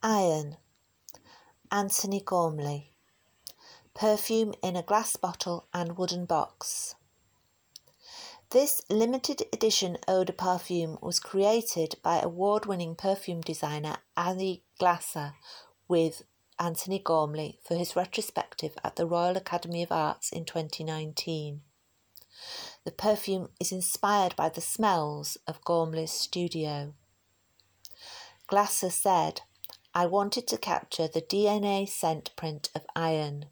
Iron, Antony Gormley. Perfume in a glass bottle and wooden box. This limited edition eau de parfum was created by award winning perfume designer Azzi Glasser with Antony Gormley for his retrospective at the Royal Academy of Arts in 2019. The perfume is inspired by the smells of Gormley's studio. Glasser said, I wanted to capture the DNA scent print of iron.